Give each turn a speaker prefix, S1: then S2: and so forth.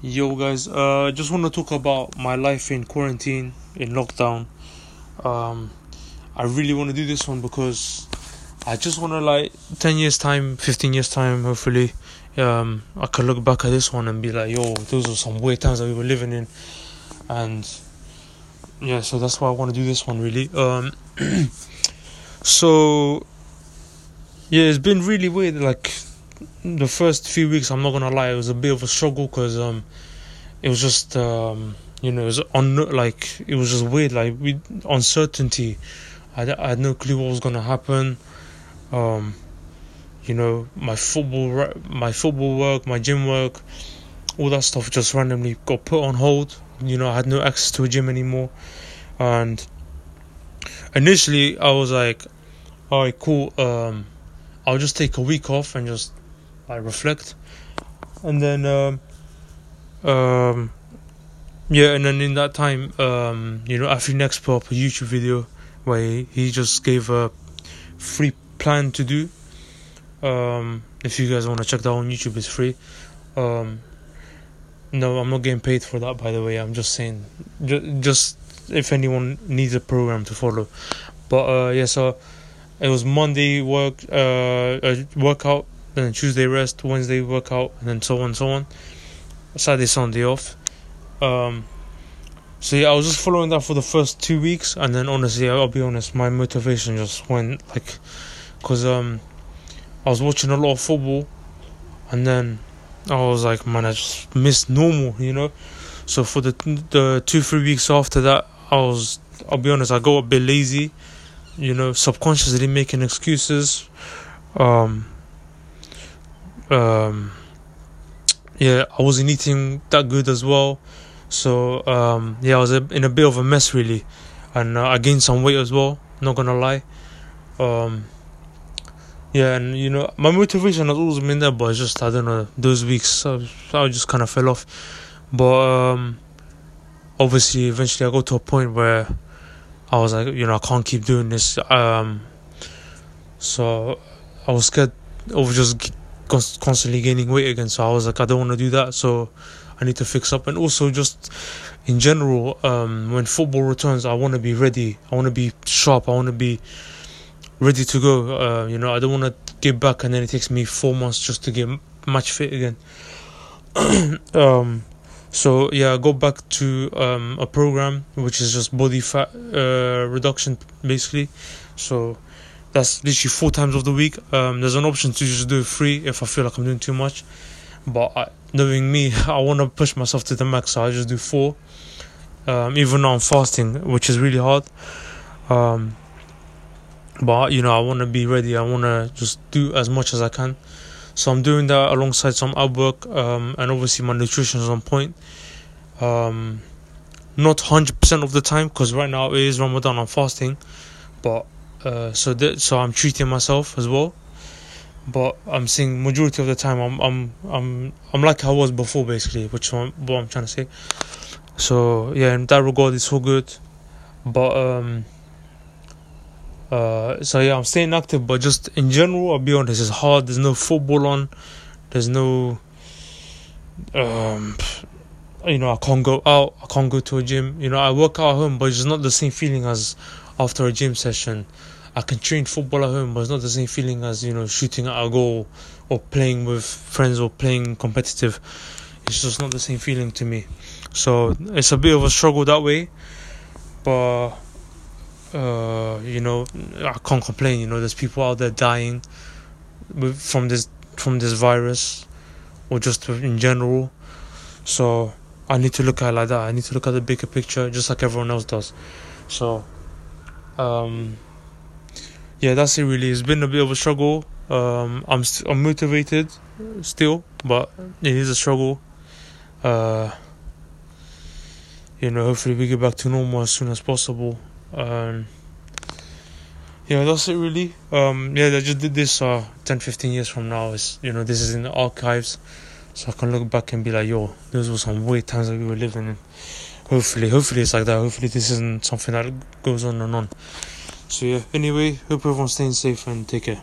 S1: Yo, guys, uh, just want to talk about my life in quarantine, in lockdown. Um, I really want to do this one because I just want to, like, 10 years' time, 15 years' time, hopefully, um, I can look back at this one and be like, yo, those are some weird times that we were living in. And yeah, so that's why I want to do this one, really. Um, so, yeah, it's been really weird, like, the first few weeks, I'm not gonna lie, it was a bit of a struggle because um, it was just um, you know, it was on like it was just weird, like we uncertainty. I, I had no clue what was gonna happen. Um, you know, my football, my football work, my gym work, all that stuff just randomly got put on hold. You know, I had no access to a gym anymore, and initially I was like, all right, cool. Um, I'll just take a week off and just I reflect, and then um, um, yeah, and then in that time, um, you know, Afi put up a YouTube video where he, just gave a free plan to do. Um, if you guys want to check that on YouTube, it's free. Um, no, I'm not getting paid for that, by the way. I'm just saying, just, just if anyone needs a program to follow. But uh, yeah, so it was Monday work, uh, workout then Tuesday rest, Wednesday workout, and then so on and so on. Saturday, Sunday off. Um, so yeah, I was just following that for the first two weeks, and then honestly, I'll be honest, my motivation just went like, cause um, I was watching a lot of football, and then I was like, man, I just missed normal, you know. So for the the two three weeks after that, I was, I'll be honest, I got a bit lazy, you know, subconsciously making excuses. Um, um, yeah, I wasn't eating that good as well. So um, yeah, I was in a bit of a mess really, and uh, I gained some weight as well. Not gonna lie. Um, yeah, and you know my motivation has always been there, but just I don't know those weeks I, I just kind of fell off. But um, obviously, eventually I got to a point where I was like, you know, I can't keep doing this. Um, so I was scared of just constantly gaining weight again. So I was like, I don't want to do that. So I need to fix up. And also, just in general, um, when football returns, I want to be ready. I want to be sharp. I want to be ready to go. Uh, you know, I don't want to get back and then it takes me four months just to get match fit again. um, so yeah, I go back to um, a program which is just body fat uh, reduction, basically. So that's literally four times of the week. Um, there's an option to just do it free if I feel like I'm doing too much. But I, knowing me, I want to push myself to the max, so I just do four. Um, even though I'm fasting, which is really hard. Um, but you know, I want to be ready. I want to just do as much as I can. So I'm doing that alongside some ab work, um, and obviously my nutrition is on point. Um, not hundred percent of the time because right now it is Ramadan. I'm fasting, but uh, so that so I'm treating myself as well. But I'm seeing majority of the time I'm I'm I'm I'm like I was before basically, which is what I'm trying to say. So yeah, in that regard, it's all good. But um, uh, so yeah, I'm staying active. But just in general, I'll be honest, it's hard. There's no football on. There's no um, you know, I can't go out. I can't go to a gym. You know, I work out at home, but it's not the same feeling as after a gym session. I can train football at home, but it's not the same feeling as you know shooting at a goal or playing with friends or playing competitive. It's just not the same feeling to me. So it's a bit of a struggle that way, but uh, you know I can't complain. You know, there's people out there dying from this from this virus or just in general. So I need to look at it like that. I need to look at the bigger picture, just like everyone else does. So um, yeah, that's it. Really, it's been a bit of a struggle. Um, I'm st- I'm motivated still, but it is a struggle. Uh, you know, hopefully we get back to normal as soon as possible. Um, yeah, that's it really. Um, yeah, I just did this uh, 10, 15 years from now. Is you know, this is in the archives, so I can look back and be like, yo, those were some weird times that we were living in hopefully, hopefully it's like that. Hopefully this isn't something that goes on and on. So yeah. Anyway, hope everyone's staying safe and take care.